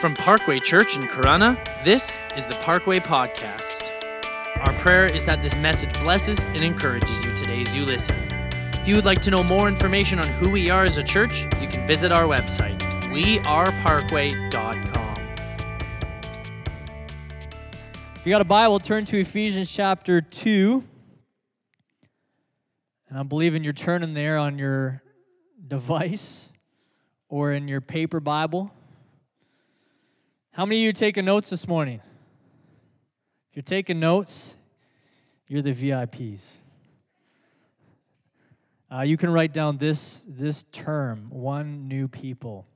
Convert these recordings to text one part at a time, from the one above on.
From Parkway Church in Corunna, this is the Parkway Podcast. Our prayer is that this message blesses and encourages you today as you listen. If you would like to know more information on who we are as a church, you can visit our website, weareparkway.com. If you got a Bible, turn to Ephesians chapter 2. And I'm believing you're turning there on your device or in your paper Bible. How many of you taking notes this morning? If you're taking notes, you're the VIPs. Uh, you can write down this, this term one new people.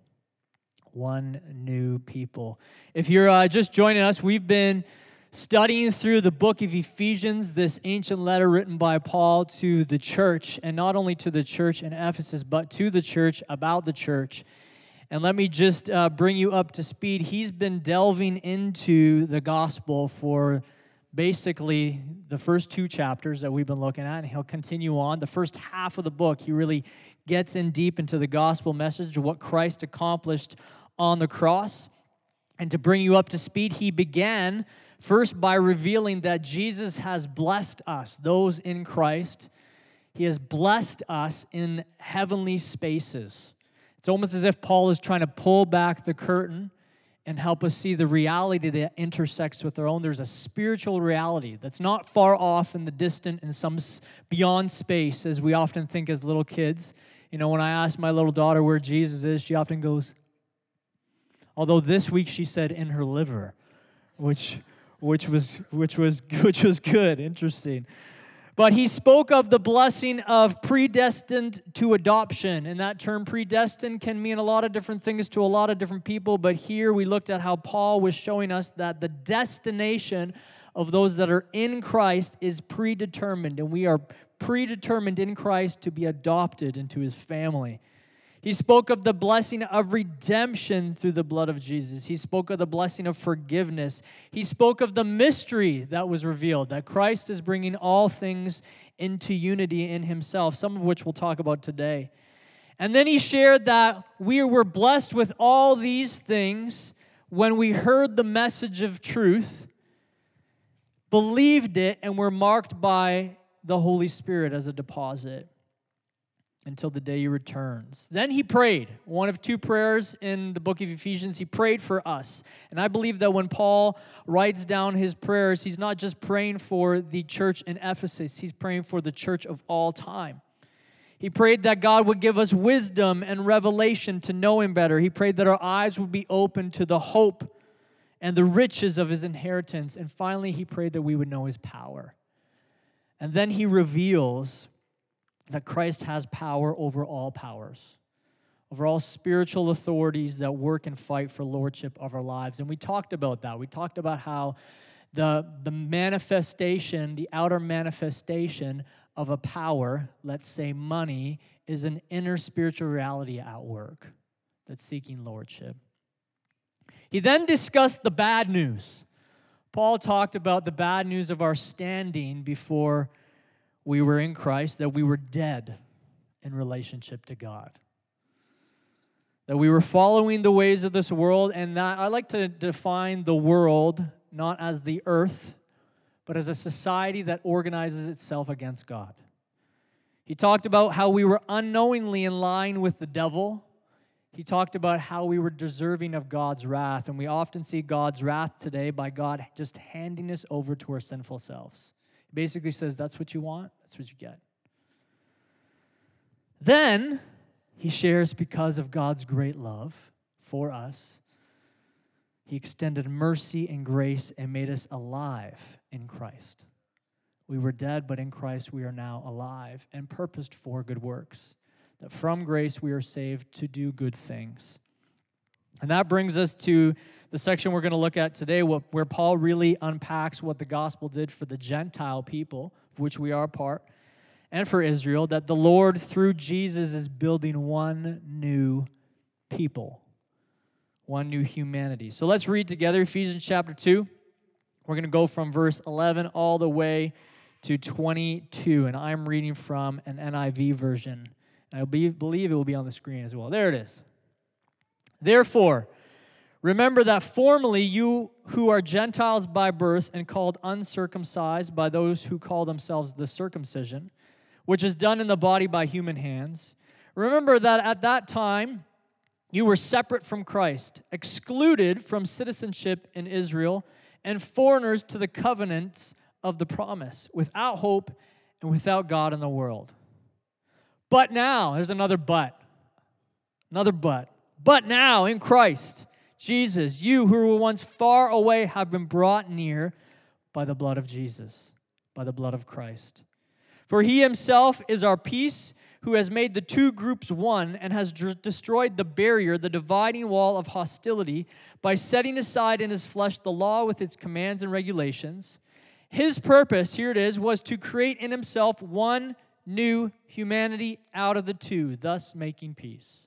One new people. If you're uh, just joining us, we've been studying through the book of Ephesians, this ancient letter written by Paul to the church, and not only to the church in Ephesus, but to the church about the church. And let me just uh, bring you up to speed. He's been delving into the gospel for basically the first two chapters that we've been looking at, and he'll continue on. The first half of the book, he really gets in deep into the gospel message of what Christ accomplished on the cross. And to bring you up to speed, he began first by revealing that Jesus has blessed us, those in Christ. He has blessed us in heavenly spaces. It's almost as if Paul is trying to pull back the curtain and help us see the reality that intersects with our own. There's a spiritual reality that's not far off in the distant in some beyond space, as we often think as little kids. You know, when I ask my little daughter where Jesus is, she often goes, although this week she said in her liver, which which was which was which was good, interesting. But he spoke of the blessing of predestined to adoption. And that term predestined can mean a lot of different things to a lot of different people. But here we looked at how Paul was showing us that the destination of those that are in Christ is predetermined. And we are predetermined in Christ to be adopted into his family. He spoke of the blessing of redemption through the blood of Jesus. He spoke of the blessing of forgiveness. He spoke of the mystery that was revealed that Christ is bringing all things into unity in himself, some of which we'll talk about today. And then he shared that we were blessed with all these things when we heard the message of truth, believed it, and were marked by the Holy Spirit as a deposit until the day he returns. Then he prayed, one of two prayers in the book of Ephesians. He prayed for us. And I believe that when Paul writes down his prayers, he's not just praying for the church in Ephesus, he's praying for the church of all time. He prayed that God would give us wisdom and revelation to know him better. He prayed that our eyes would be open to the hope and the riches of his inheritance. And finally, he prayed that we would know his power. And then he reveals that Christ has power over all powers, over all spiritual authorities that work and fight for lordship of our lives. And we talked about that. We talked about how the, the manifestation, the outer manifestation of a power, let's say money, is an inner spiritual reality at work that's seeking lordship. He then discussed the bad news. Paul talked about the bad news of our standing before we were in Christ, that we were dead in relationship to God. That we were following the ways of this world, and that I like to define the world not as the earth, but as a society that organizes itself against God. He talked about how we were unknowingly in line with the devil. He talked about how we were deserving of God's wrath, and we often see God's wrath today by God just handing us over to our sinful selves basically says, That's what you want, that's what you get. Then he shares because of God's great love for us, he extended mercy and grace and made us alive in Christ. We were dead, but in Christ we are now alive and purposed for good works. That from grace we are saved to do good things. And that brings us to the section we're going to look at today, where Paul really unpacks what the gospel did for the Gentile people, of which we are part, and for Israel, that the Lord, through Jesus, is building one new people, one new humanity. So let's read together Ephesians chapter 2. We're going to go from verse 11 all the way to 22, and I'm reading from an NIV version. I believe it will be on the screen as well. There it is. Therefore, Remember that formerly you who are Gentiles by birth and called uncircumcised by those who call themselves the circumcision, which is done in the body by human hands. Remember that at that time you were separate from Christ, excluded from citizenship in Israel, and foreigners to the covenants of the promise, without hope and without God in the world. But now, there's another but. Another but. But now in Christ Jesus, you who were once far away have been brought near by the blood of Jesus, by the blood of Christ. For he himself is our peace, who has made the two groups one and has destroyed the barrier, the dividing wall of hostility, by setting aside in his flesh the law with its commands and regulations. His purpose, here it is, was to create in himself one new humanity out of the two, thus making peace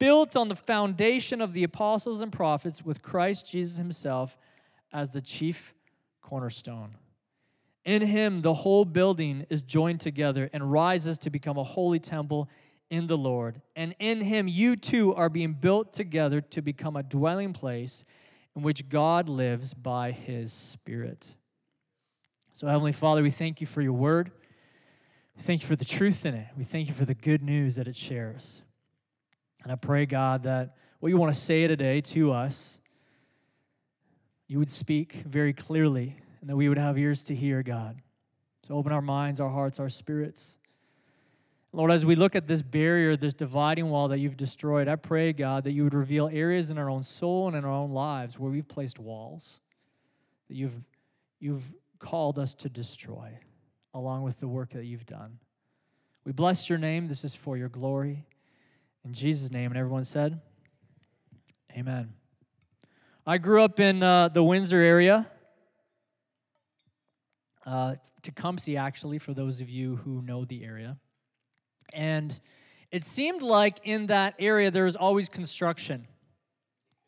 built on the foundation of the apostles and prophets with Christ Jesus himself as the chief cornerstone. In him, the whole building is joined together and rises to become a holy temple in the Lord. And in him, you too are being built together to become a dwelling place in which God lives by his Spirit. So, Heavenly Father, we thank you for your word. We thank you for the truth in it. We thank you for the good news that it shares. And I pray, God, that what you want to say today to us, you would speak very clearly and that we would have ears to hear, God. So open our minds, our hearts, our spirits. Lord, as we look at this barrier, this dividing wall that you've destroyed, I pray, God, that you would reveal areas in our own soul and in our own lives where we've placed walls that you've, you've called us to destroy, along with the work that you've done. We bless your name. This is for your glory. In Jesus' name. And everyone said, Amen. I grew up in uh, the Windsor area, uh, Tecumseh, actually, for those of you who know the area. And it seemed like in that area there was always construction.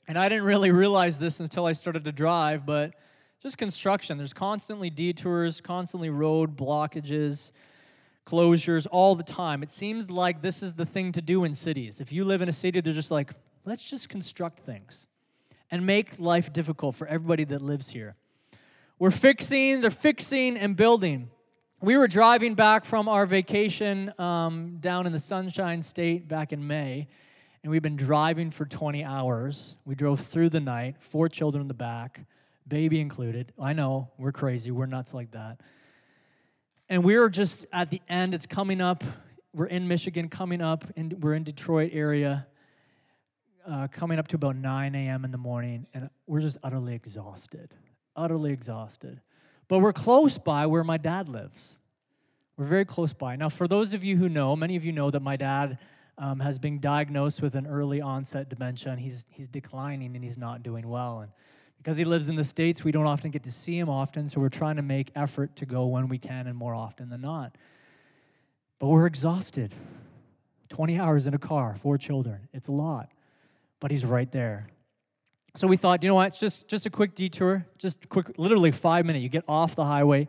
And I didn't really realize this until I started to drive, but just construction. There's constantly detours, constantly road blockages closures all the time. It seems like this is the thing to do in cities. If you live in a city, they're just like, let's just construct things and make life difficult for everybody that lives here. We're fixing, they're fixing and building. We were driving back from our vacation um, down in the Sunshine State back in May, and we've been driving for 20 hours. We drove through the night, four children in the back, baby included. I know, we're crazy, we're nuts like that. And we're just at the end, it's coming up. We're in Michigan, coming up, and we're in Detroit area, uh, coming up to about 9 a.m. in the morning, and we're just utterly exhausted. Utterly exhausted. But we're close by where my dad lives. We're very close by. Now, for those of you who know, many of you know that my dad um, has been diagnosed with an early onset dementia, and he's, he's declining and he's not doing well. And because he lives in the States, we don't often get to see him often, so we're trying to make effort to go when we can and more often than not. But we're exhausted. 20 hours in a car, four children. It's a lot. But he's right there. So we thought, you know what, it's just, just a quick detour, just quick, literally five minutes. You get off the highway,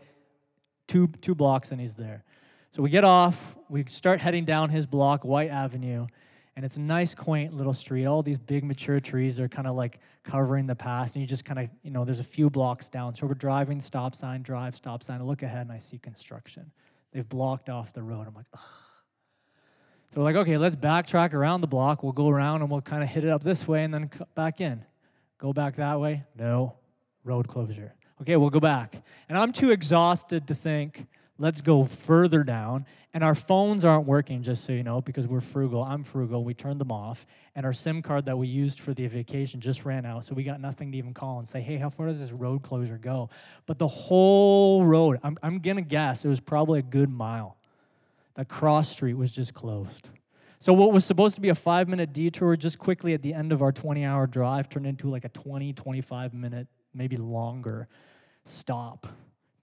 two, two blocks, and he's there. So we get off, we start heading down his block, White Avenue, and it's a nice, quaint little street. All these big mature trees are kind of like covering the path, and you just kind of, you know, there's a few blocks down. So we're driving, stop sign, drive, stop sign. I look ahead and I see construction. They've blocked off the road. I'm like, ugh. So we're like, okay, let's backtrack around the block. We'll go around and we'll kind of hit it up this way and then back in. Go back that way? No, road closure. Okay, we'll go back. And I'm too exhausted to think, let's go further down. And our phones aren't working, just so you know, because we're frugal. I'm frugal. We turned them off. And our SIM card that we used for the vacation just ran out. So we got nothing to even call and say, hey, how far does this road closure go? But the whole road, I'm, I'm going to guess it was probably a good mile. The cross street was just closed. So what was supposed to be a five minute detour just quickly at the end of our 20 hour drive turned into like a 20, 25 minute, maybe longer stop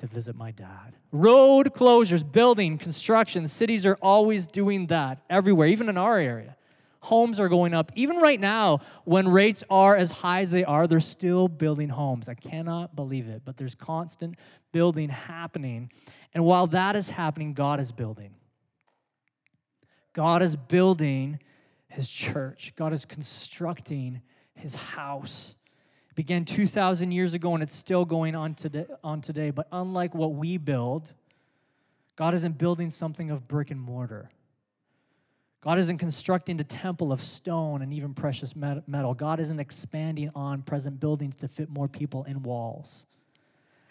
to visit my dad. Road closures, building, construction, cities are always doing that everywhere, even in our area. Homes are going up. Even right now, when rates are as high as they are, they're still building homes. I cannot believe it, but there's constant building happening. And while that is happening, God is building. God is building his church, God is constructing his house. Began 2,000 years ago and it's still going on today, on today. But unlike what we build, God isn't building something of brick and mortar. God isn't constructing a temple of stone and even precious metal. God isn't expanding on present buildings to fit more people in walls.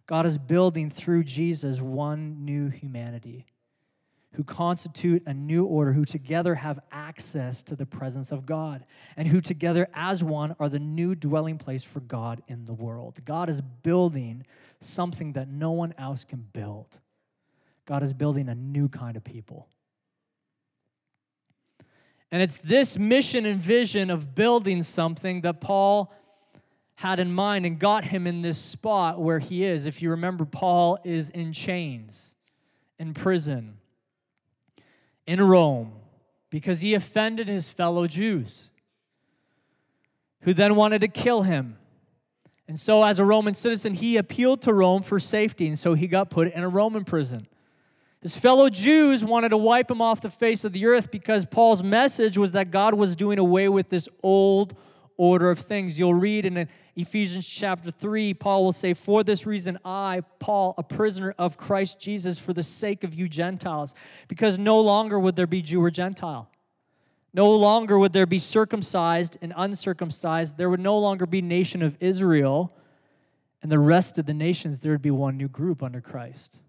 God is building through Jesus one new humanity who constitute a new order, who together have access to the presence of God, and who together as one are the new dwelling place for God in the world. God is building something that no one else can build. God is building a new kind of people. And it's this mission and vision of building something that Paul had in mind and got him in this spot where he is. If you remember, Paul is in chains, in prison, in Rome, because he offended his fellow Jews, who then wanted to kill him. And so, as a Roman citizen, he appealed to Rome for safety, and so he got put in a Roman prison. His fellow Jews wanted to wipe him off the face of the earth because Paul's message was that God was doing away with this old order of things. You'll read in Ephesians chapter 3, Paul will say, For this reason, I, Paul, a prisoner of Christ Jesus, for the sake of you Gentiles, because no longer would there be Jew or Gentile. No longer would there be circumcised and uncircumcised. There would no longer be nation of Israel and the rest of the nations. There would be one new group under Christ.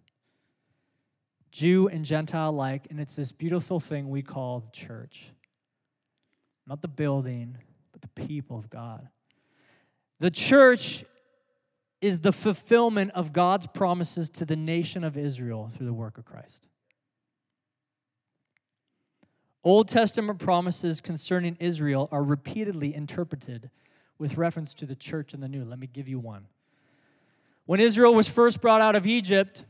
Jew and Gentile alike, and it's this beautiful thing we call the church. Not the building, but the people of God. The church is the fulfillment of God's promises to the nation of Israel through the work of Christ. Old Testament promises concerning Israel are repeatedly interpreted with reference to the church in the new. Let me give you one. When Israel was first brought out of Egypt,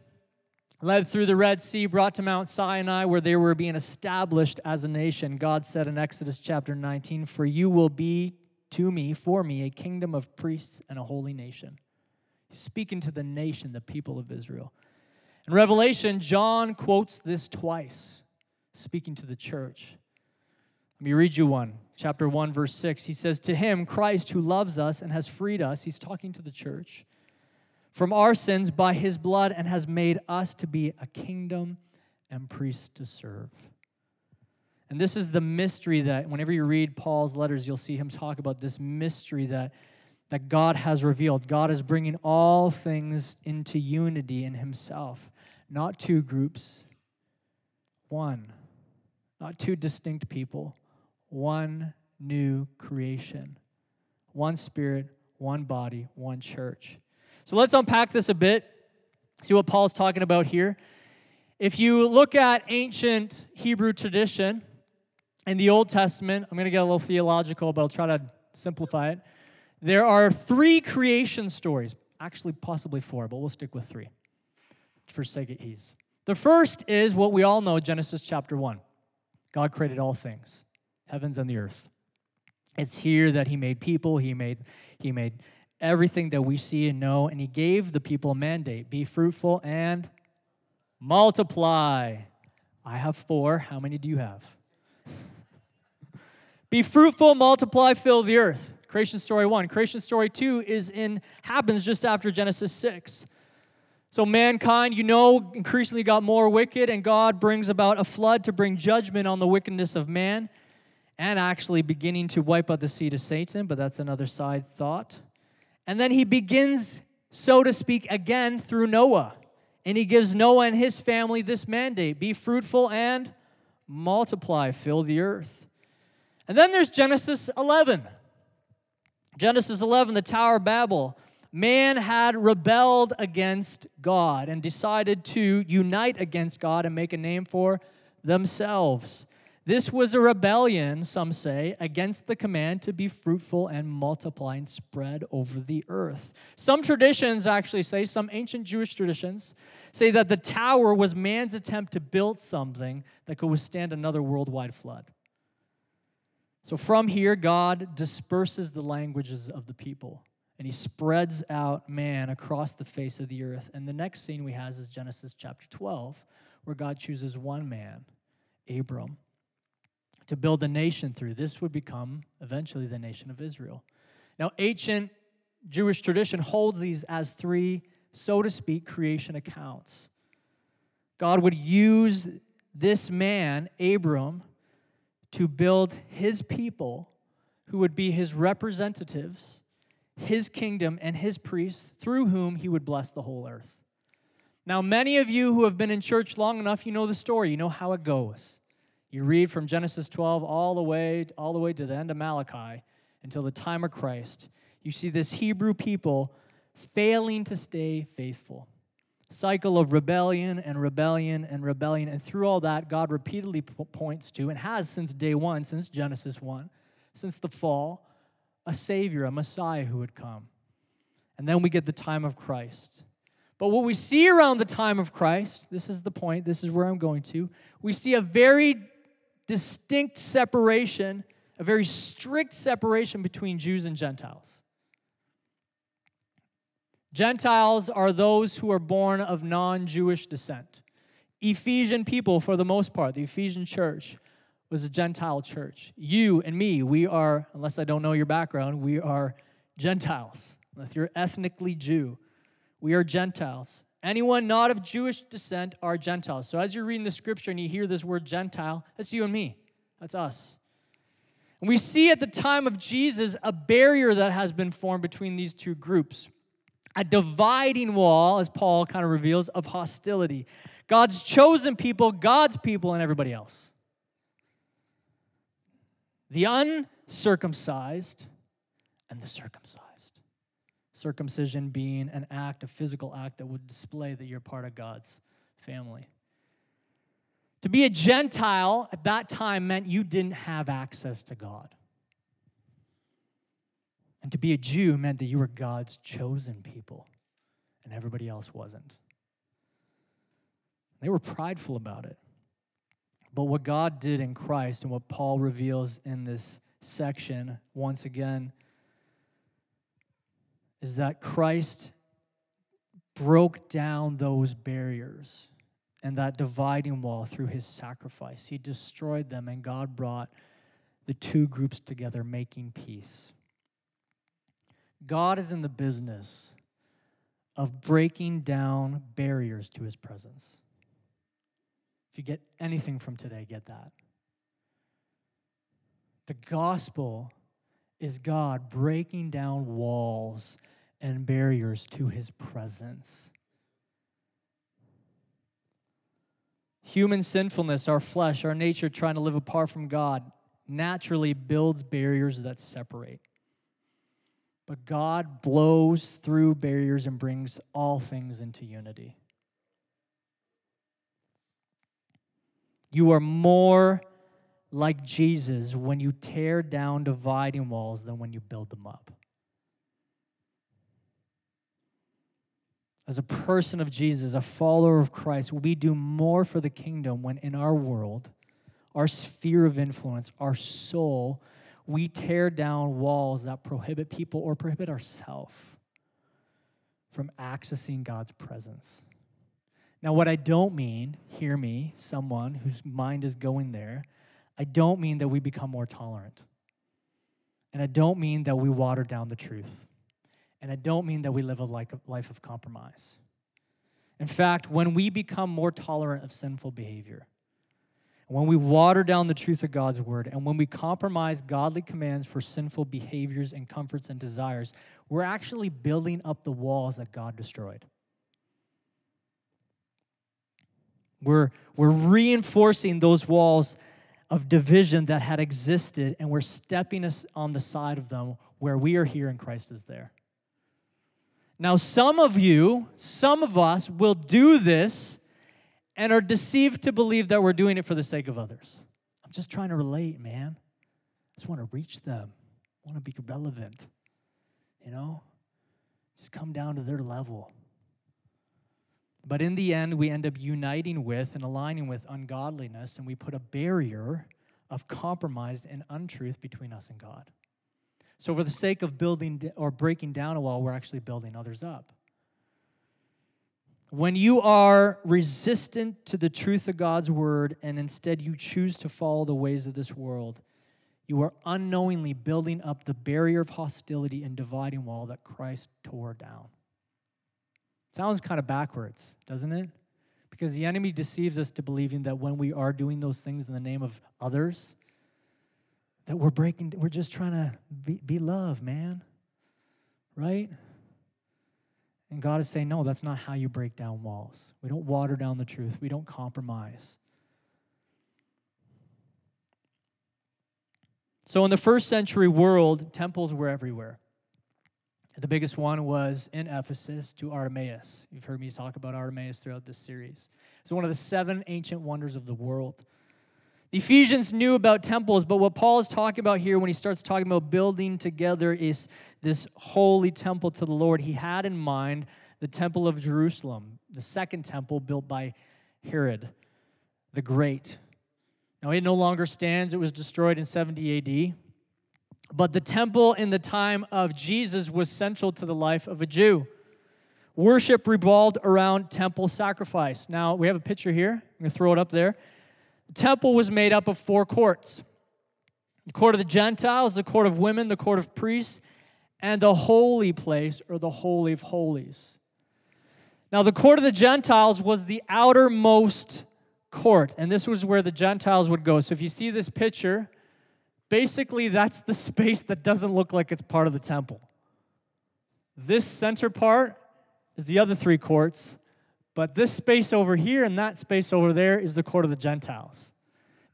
led through the Red Sea, brought to Mount Sinai, where they were being established as a nation. God said in Exodus chapter 19, For you will be to me, for me, a kingdom of priests and a holy nation. speaking to the nation, the people of Israel. In Revelation, John quotes this twice, speaking to the church. Let me read you one. Chapter 1, verse 6. He says, To him, Christ, who loves us and has freed us, he's talking to the church from our sins by his blood and has made us to be a kingdom and priests to serve. And this is the mystery that whenever you read Paul's letters, you'll see him talk about this mystery that, that God has revealed. God is bringing all things into unity in himself, not two groups, one, not two distinct people, one new creation, one spirit, one body, one church. So let's unpack this a bit, see what Paul's talking about here. If you look at ancient Hebrew tradition in the Old Testament, I'm going to get a little theological, but I'll try to simplify it. There are three creation stories, actually, possibly four, but we'll stick with three for sake of ease. The first is what we all know Genesis chapter 1. God created all things, heavens and the earth. It's here that he made people, he made he made everything that we see and know, and he gave the people a mandate be fruitful and multiply. I have four. How many do you have? be fruitful, multiply, fill the earth. Creation story one. Creation story two is in happens just after Genesis 6. So mankind, you know, increasingly got more wicked, and God brings about a flood to bring judgment on the wickedness of man and actually beginning to wipe out the seed of Satan, but that's another side thought. And then he begins, so to speak, again through Noah. And he gives Noah and his family this mandate be fruitful and multiply, fill the earth. And then there's Genesis 11. Genesis 11, the Tower of Babel. Man had rebelled against God and decided to unite against God and make a name for themselves. This was a rebellion, some say, against the command to be fruitful and multiply and spread over the earth. Some traditions actually say, some ancient Jewish traditions say that the tower was man's attempt to build something that could withstand another worldwide flood. So from here, God disperses the languages of the people and he spreads out man across the face of the earth. And the next scene we have is Genesis chapter 12, where God chooses one man, Abram to build a nation through. This would become eventually the nation of Israel. Now, ancient Jewish tradition holds these as three, so to speak, creation accounts. God would use this man, Abram, to build his people who would be his representatives, his kingdom, and his priests, through whom he would bless the whole earth. Now, many of you who have been in church long enough, you know the story, you know how it goes. You read from Genesis 12 all the way all the way to the end of Malachi until the time of Christ. You see this Hebrew people failing to stay faithful. Cycle of rebellion and rebellion and rebellion. And through all that, God repeatedly points to, and has since day one, since Genesis 1, since the fall, a Savior, a Messiah who would come. And then we get the time of Christ. But what we see around the time of Christ, this is the point, this is where I'm going to, we see a very distinct separation, a very strict separation between Jews and Gentiles. Gentiles are those who are born of non Jewish descent. Ephesian people, for the most part, the Ephesian church was a Gentile church. You and me, we are, unless I don't know your background, we are Gentiles. Unless you're ethnically Jew, we are Gentiles. Anyone not of Jewish descent are Gentiles. So as you're reading the scripture and you hear this word Gentile, that's you and me. That's us. And we see at the time of Jesus a barrier that has been formed between these two groups. A dividing wall, as Paul kind of reveals, of hostility. God's chosen people, God's people, and everybody else. The uncircumcised and the circumcised circumcision being an act, a physical act that would display that you're part of God's family. To be a Gentile at that time meant you didn't have access to God. And to be a Jew meant that you were God's chosen people, and everybody else wasn't. They were prideful about it. But what God did in Christ and what Paul reveals in this section, once again, is that Christ broke down those barriers and that dividing wall through his sacrifice. He destroyed them, and God brought the two groups together, making peace. God is in the business of breaking down barriers to his presence. If you get anything from today, get that. The gospel is God breaking down walls and barriers to his presence. Human sinfulness, our flesh, our nature trying to live apart from God, naturally builds barriers that separate. But God blows through barriers and brings all things into unity. You are more like Jesus when you tear down dividing walls than when you build them up. As a person of Jesus, a follower of Christ, we do more for the kingdom when in our world, our sphere of influence, our soul, we tear down walls that prohibit people or prohibit ourselves from accessing God's presence. Now, what I don't mean, hear me, someone whose mind is going there, I don't mean that we become more tolerant. And I don't mean that we water down the truth. And I don't mean that we live a life of compromise. In fact, when we become more tolerant of sinful behavior, when we water down the truth of God's word, and when we compromise godly commands for sinful behaviors and comforts and desires, we're actually building up the walls that God destroyed. We're, we're reinforcing those walls of division that had existed, and we're stepping us on the side of them where we are here and Christ is there. Now, some of you, some of us will do this and are deceived to believe that we're doing it for the sake of others. I'm just trying to relate, man. I just want to reach them, I want to be relevant, you know? Just come down to their level. But in the end, we end up uniting with and aligning with ungodliness, and we put a barrier of compromise and untruth between us and God. So, for the sake of building or breaking down a wall, we're actually building others up. When you are resistant to the truth of God's word and instead you choose to follow the ways of this world, you are unknowingly building up the barrier of hostility and dividing wall that Christ tore down. Sounds kind of backwards, doesn't it? Because the enemy deceives us to believing that when we are doing those things in the name of others, that we're breaking, we're just trying to be, be love, man. Right? And God is saying, no, that's not how you break down walls. We don't water down the truth, we don't compromise. So, in the first century world, temples were everywhere. The biggest one was in Ephesus to Artemis. You've heard me talk about Artemis throughout this series. It's one of the seven ancient wonders of the world. The Ephesians knew about temples, but what Paul is talking about here when he starts talking about building together is this holy temple to the Lord. He had in mind the temple of Jerusalem, the second temple built by Herod the Great. Now, it no longer stands, it was destroyed in 70 AD. But the temple in the time of Jesus was central to the life of a Jew. Worship revolved around temple sacrifice. Now, we have a picture here. I'm going to throw it up there. The temple was made up of four courts the court of the Gentiles, the court of women, the court of priests, and the holy place, or the Holy of Holies. Now, the court of the Gentiles was the outermost court, and this was where the Gentiles would go. So, if you see this picture, basically that's the space that doesn't look like it's part of the temple. This center part is the other three courts, but this space over here and that space over there is the court of the Gentiles.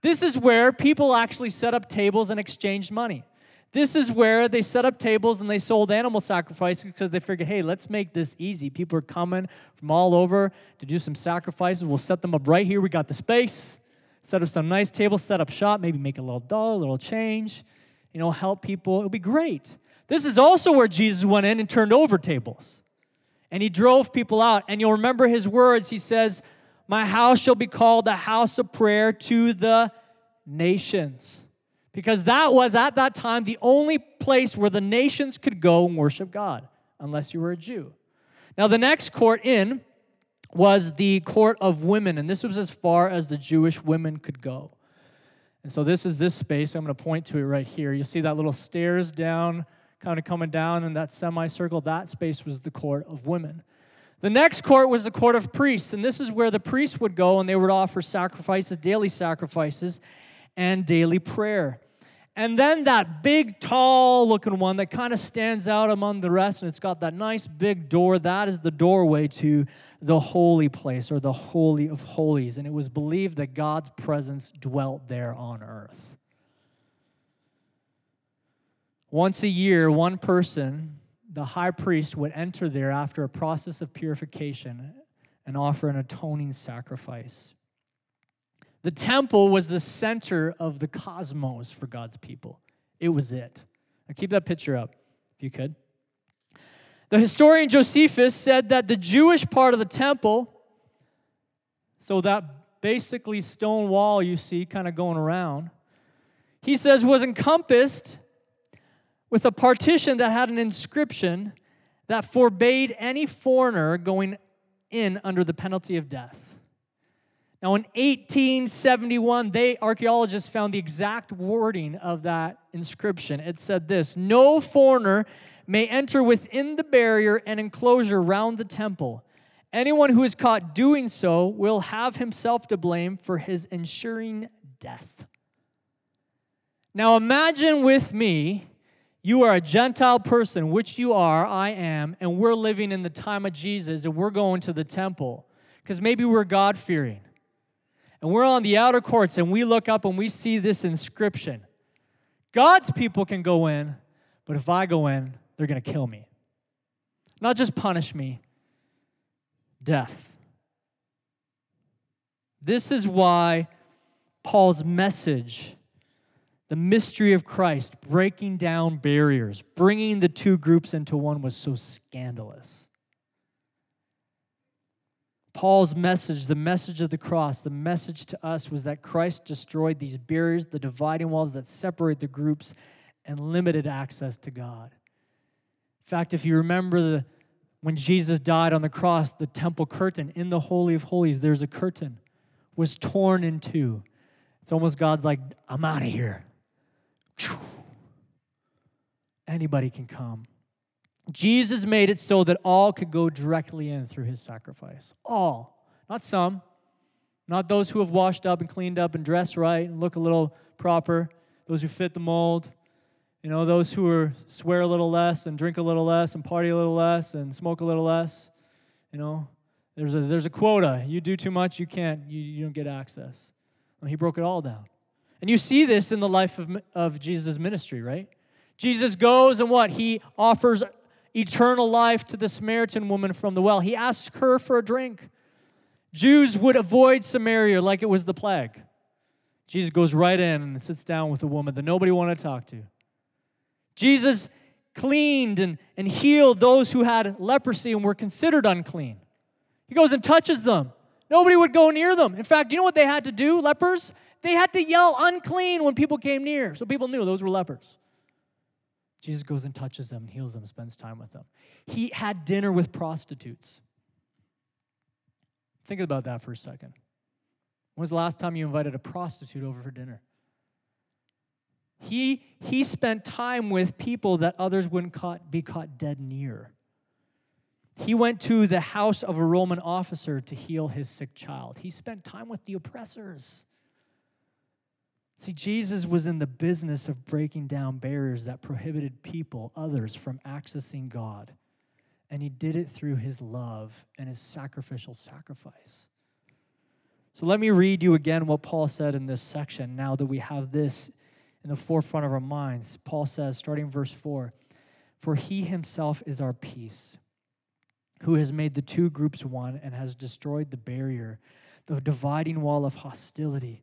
This is where people actually set up tables and exchanged money. This is where they set up tables and they sold animal sacrifices because they figured, hey, let's make this easy. People are coming from all over to do some sacrifices. We'll set them up right here. We got the space. Set up some nice tables, set up shop, maybe make a little dollar, a little change, you know, help people. It'll be great. This is also where Jesus went in and turned over tables and he drove people out. And you'll remember his words. He says, My house shall be called a house of prayer to the nations. Because that was at that time the only place where the nations could go and worship God, unless you were a Jew. Now, the next court in was the court of women, and this was as far as the Jewish women could go. And so, this is this space. I'm going to point to it right here. You see that little stairs down kind of coming down in that semicircle, that space was the court of women. The next court was the court of priests, and this is where the priests would go and they would offer sacrifices, daily sacrifices, and daily prayer. And then that big, tall looking one that kind of stands out among the rest, and it's got that nice big door. That is the doorway to the holy place or the Holy of Holies. And it was believed that God's presence dwelt there on earth. Once a year, one person, the high priest, would enter there after a process of purification and offer an atoning sacrifice. The temple was the center of the cosmos for God's people. It was it. Now keep that picture up, if you could. The historian Josephus said that the Jewish part of the temple, so that basically stone wall you see kind of going around, he says was encompassed with a partition that had an inscription that forbade any foreigner going in under the penalty of death. Now, in 1871, they archaeologists found the exact wording of that inscription. It said this No foreigner may enter within the barrier and enclosure round the temple. Anyone who is caught doing so will have himself to blame for his ensuring death. Now, imagine with me you are a Gentile person, which you are, I am, and we're living in the time of Jesus and we're going to the temple because maybe we're God fearing. And we're on the outer courts and we look up and we see this inscription God's people can go in, but if I go in, they're going to kill me. Not just punish me, death. This is why Paul's message, the mystery of Christ, breaking down barriers, bringing the two groups into one, was so scandalous. Paul's message, the message of the cross, the message to us was that Christ destroyed these barriers, the dividing walls that separate the groups, and limited access to God. In fact, if you remember the, when Jesus died on the cross, the temple curtain in the Holy of Holies, there's a curtain, was torn in two. It's almost God's like, I'm out of here. Anybody can come. Jesus made it so that all could go directly in through his sacrifice. All, not some, not those who have washed up and cleaned up and dressed right and look a little proper, those who fit the mold, you know, those who are swear a little less and drink a little less and party a little less and smoke a little less. You know, there's a, there's a quota. You do too much, you can't, you, you don't get access. Well, he broke it all down. And you see this in the life of, of Jesus' ministry, right? Jesus goes and what? He offers eternal life to the Samaritan woman from the well. He asks her for a drink. Jews would avoid Samaria like it was the plague. Jesus goes right in and sits down with a woman that nobody wanted to talk to. Jesus cleaned and, and healed those who had leprosy and were considered unclean. He goes and touches them. Nobody would go near them. In fact, you know what they had to do, lepers? They had to yell unclean when people came near. So people knew those were lepers. Jesus goes and touches them, heals them, spends time with them. He had dinner with prostitutes. Think about that for a second. When was the last time you invited a prostitute over for dinner? He, he spent time with people that others wouldn't caught, be caught dead near. He went to the house of a Roman officer to heal his sick child. He spent time with the oppressors. See, Jesus was in the business of breaking down barriers that prohibited people, others, from accessing God. And he did it through his love and his sacrificial sacrifice. So let me read you again what Paul said in this section now that we have this in the forefront of our minds. Paul says, starting verse 4 For he himself is our peace, who has made the two groups one and has destroyed the barrier, the dividing wall of hostility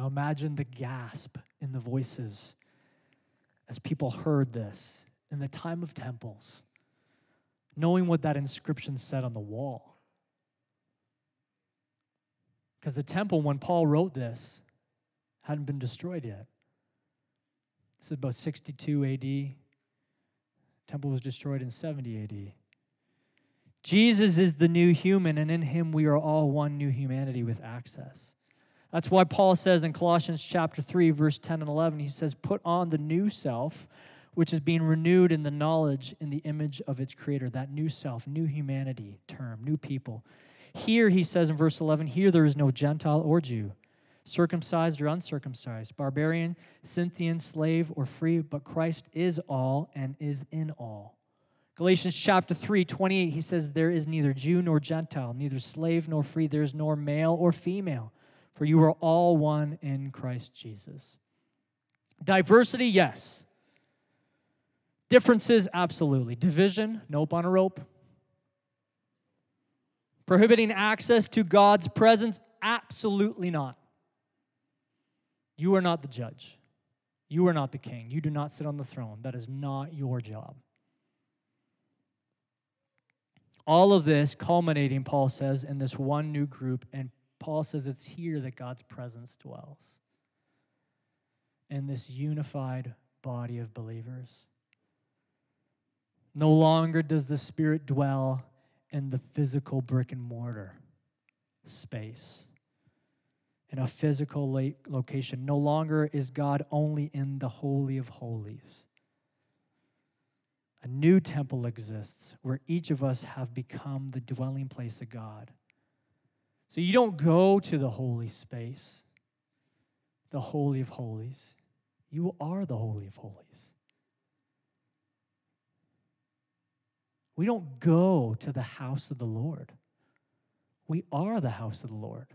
Now imagine the gasp in the voices as people heard this in the time of temples, knowing what that inscription said on the wall. Because the temple, when Paul wrote this, hadn't been destroyed yet. This is about 62 AD. Temple was destroyed in 70 AD. Jesus is the new human, and in him we are all one new humanity with access. That's why Paul says in Colossians chapter 3, verse 10 and 11, he says, Put on the new self, which is being renewed in the knowledge in the image of its creator. That new self, new humanity term, new people. Here, he says in verse 11, here there is no Gentile or Jew, circumcised or uncircumcised, barbarian, Scythian, slave or free, but Christ is all and is in all. Galatians chapter 3, 28, he says, There is neither Jew nor Gentile, neither slave nor free, there is nor male or female for you are all one in Christ Jesus. Diversity, yes. Differences, absolutely. Division, nope on a rope. Prohibiting access to God's presence, absolutely not. You are not the judge. You are not the king. You do not sit on the throne. That is not your job. All of this culminating, Paul says, in this one new group and Paul says it's here that God's presence dwells in this unified body of believers. No longer does the Spirit dwell in the physical brick and mortar space, in a physical location. No longer is God only in the Holy of Holies. A new temple exists where each of us have become the dwelling place of God. So you don't go to the holy space the Holy of Holies. You are the Holy of Holies. We don't go to the house of the Lord. We are the house of the Lord.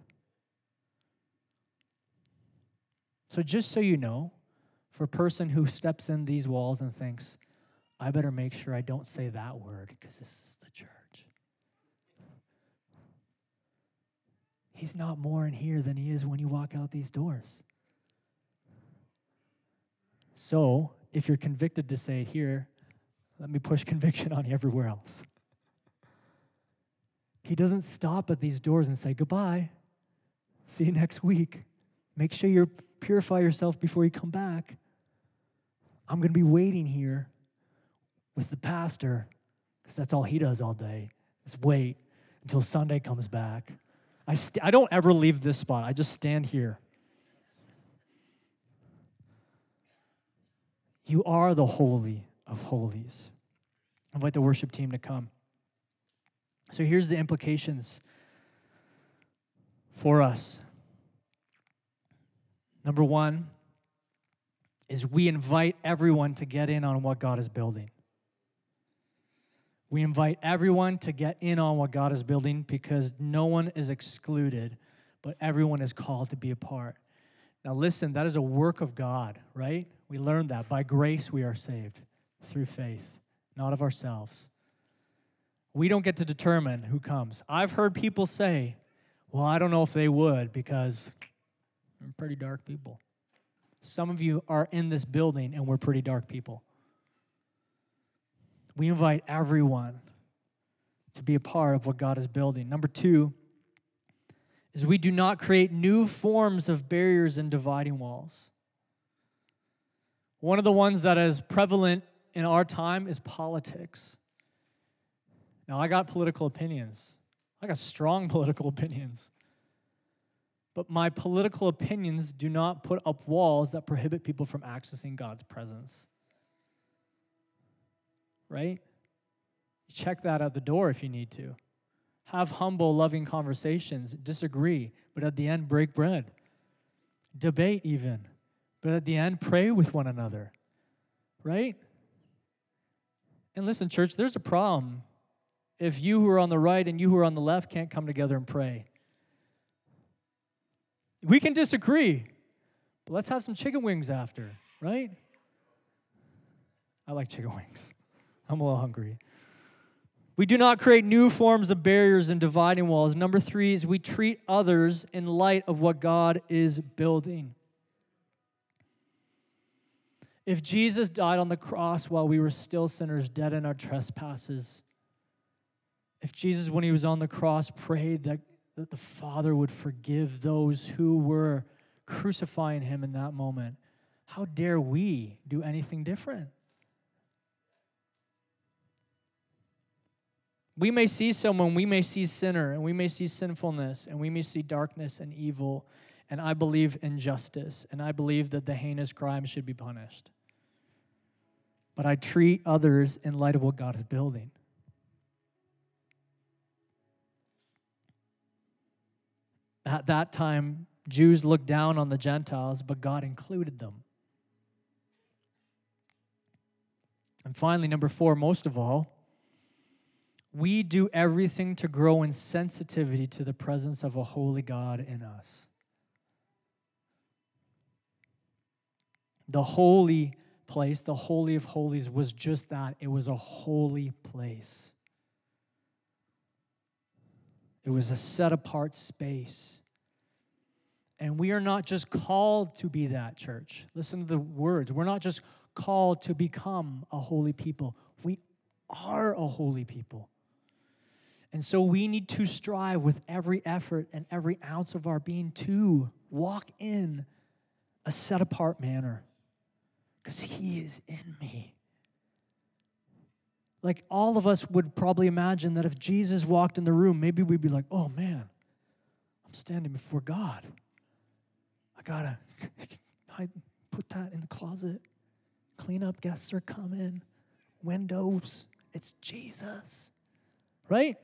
So, just so you know, for a person who steps in these walls and thinks, I better make sure I don't say that word because this is the church. He's not more in here than he is when you walk out these doors. So, if you're convicted to say here, let me push conviction on you everywhere else. He doesn't stop at these doors and say, Goodbye. See you next week. Make sure you purify yourself before you come back. I'm going to be waiting here with the pastor because that's all he does all day is wait until Sunday comes back. I, st- I don't ever leave this spot, I just stand here. You are the holy of holies. invite the worship team to come. So here's the implications for us. Number one is we invite everyone to get in on what God is building. We invite everyone to get in on what God is building because no one is excluded, but everyone is called to be a part. Now, listen, that is a work of God, right? We learned that. By grace, we are saved through faith, not of ourselves. We don't get to determine who comes. I've heard people say, well, I don't know if they would because I'm pretty dark people. Some of you are in this building and we're pretty dark people. We invite everyone to be a part of what God is building. Number two is we do not create new forms of barriers and dividing walls. One of the ones that is prevalent in our time is politics. Now, I got political opinions, I got strong political opinions. But my political opinions do not put up walls that prohibit people from accessing God's presence right? Check that at the door if you need to. Have humble, loving conversations, disagree, but at the end, break bread. Debate, even, but at the end, pray with one another, right? And listen, church, there's a problem if you who are on the right and you who are on the left can't come together and pray. We can disagree, but let's have some chicken wings after, right? I like chicken wings. I'm a little hungry. We do not create new forms of barriers and dividing walls. Number three is we treat others in light of what God is building. If Jesus died on the cross while we were still sinners, dead in our trespasses, if Jesus, when he was on the cross, prayed that, that the Father would forgive those who were crucifying him in that moment, how dare we do anything different? We may see someone, we may see sinner, and we may see sinfulness, and we may see darkness and evil, and I believe in justice, and I believe that the heinous crime should be punished. But I treat others in light of what God is building. At that time, Jews looked down on the Gentiles, but God included them. And finally, number four, most of all, we do everything to grow in sensitivity to the presence of a holy God in us. The holy place, the Holy of Holies, was just that it was a holy place. It was a set apart space. And we are not just called to be that church. Listen to the words. We're not just called to become a holy people, we are a holy people. And so we need to strive with every effort and every ounce of our being to walk in a set apart manner because He is in me. Like all of us would probably imagine that if Jesus walked in the room, maybe we'd be like, oh man, I'm standing before God. I gotta hide, put that in the closet. Clean up, guests are coming. Windows, it's Jesus. Right?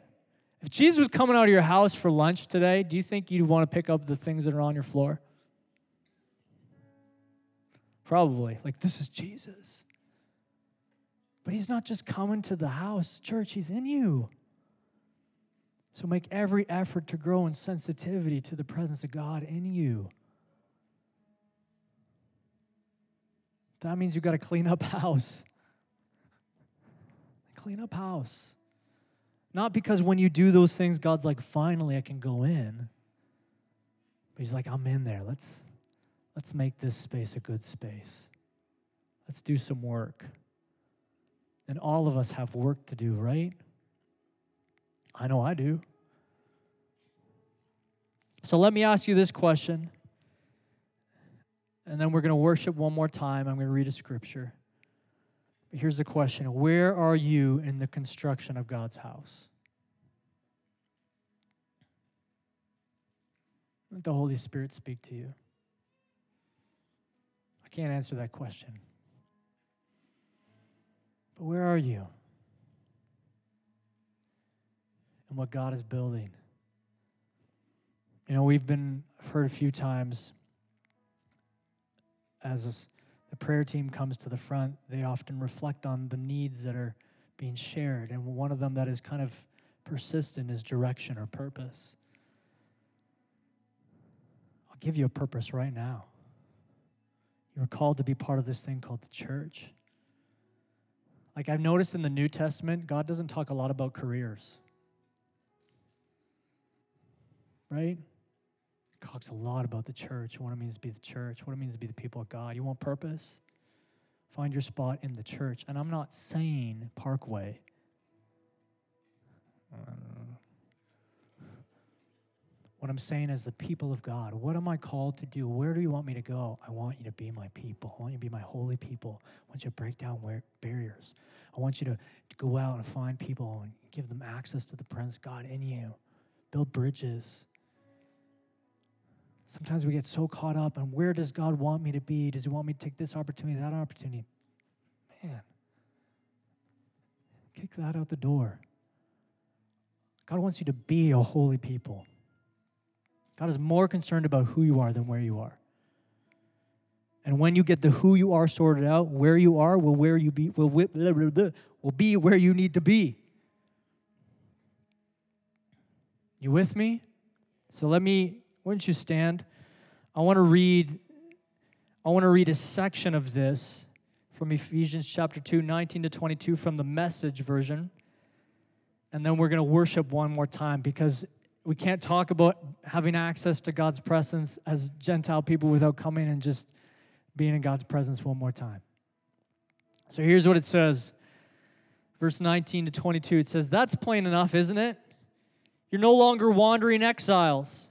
If Jesus was coming out of your house for lunch today, do you think you'd want to pick up the things that are on your floor? probably. Like, this is Jesus. But he's not just coming to the house, church, he's in you. So make every effort to grow in sensitivity to the presence of God in you. That means you've got to clean up house. Clean up house. Not because when you do those things, God's like, finally I can go in. But He's like, I'm in there. Let's let's make this space a good space. Let's do some work. And all of us have work to do, right? I know I do. So let me ask you this question. And then we're going to worship one more time. I'm going to read a scripture. But here's the question Where are you in the construction of God's house? Let the Holy Spirit speak to you. I can't answer that question. But where are you? And what God is building. You know, we've been I've heard a few times as prayer team comes to the front, they often reflect on the needs that are being shared. And one of them that is kind of persistent is direction or purpose. I'll give you a purpose right now. You're called to be part of this thing called the church. Like I've noticed in the New Testament, God doesn't talk a lot about careers. Right? Talks a lot about the church, what it means to be the church, what it means to be the people of God. You want purpose? Find your spot in the church. And I'm not saying Parkway. What I'm saying is the people of God. What am I called to do? Where do you want me to go? I want you to be my people. I want you to be my holy people. I want you to break down barriers. I want you to, go out and find people and give them access to the presence of God in you. Build bridges. Sometimes we get so caught up on where does God want me to be? Does He want me to take this opportunity, that opportunity? Man, kick that out the door. God wants you to be a holy people. God is more concerned about who you are than where you are. And when you get the who you are sorted out, where you are will where you be will, will be where you need to be. You with me? So let me wouldn't you stand? I want to read I want to read a section of this from Ephesians chapter 2, 19 to 22 from the message version. And then we're going to worship one more time because we can't talk about having access to God's presence as Gentile people without coming and just being in God's presence one more time. So here's what it says. Verse 19 to 22, it says, That's plain enough, isn't it? You're no longer wandering exiles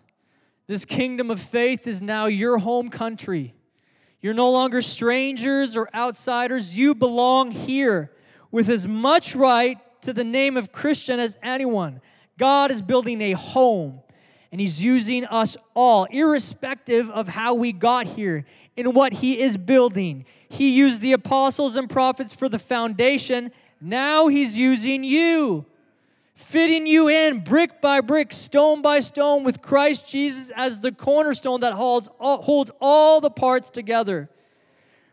this kingdom of faith is now your home country. You're no longer strangers or outsiders. You belong here with as much right to the name of Christian as anyone. God is building a home, and He's using us all, irrespective of how we got here, in what He is building. He used the apostles and prophets for the foundation. Now He's using you fitting you in brick by brick, stone by stone, with Christ Jesus as the cornerstone that holds all, holds all the parts together.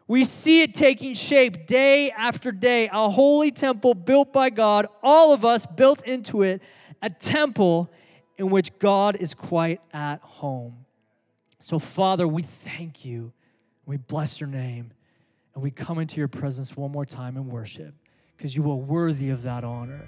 We see it taking shape day after day, a holy temple built by God, all of us built into it, a temple in which God is quite at home. So, Father, we thank you. We bless your name. And we come into your presence one more time in worship because you are worthy of that honor.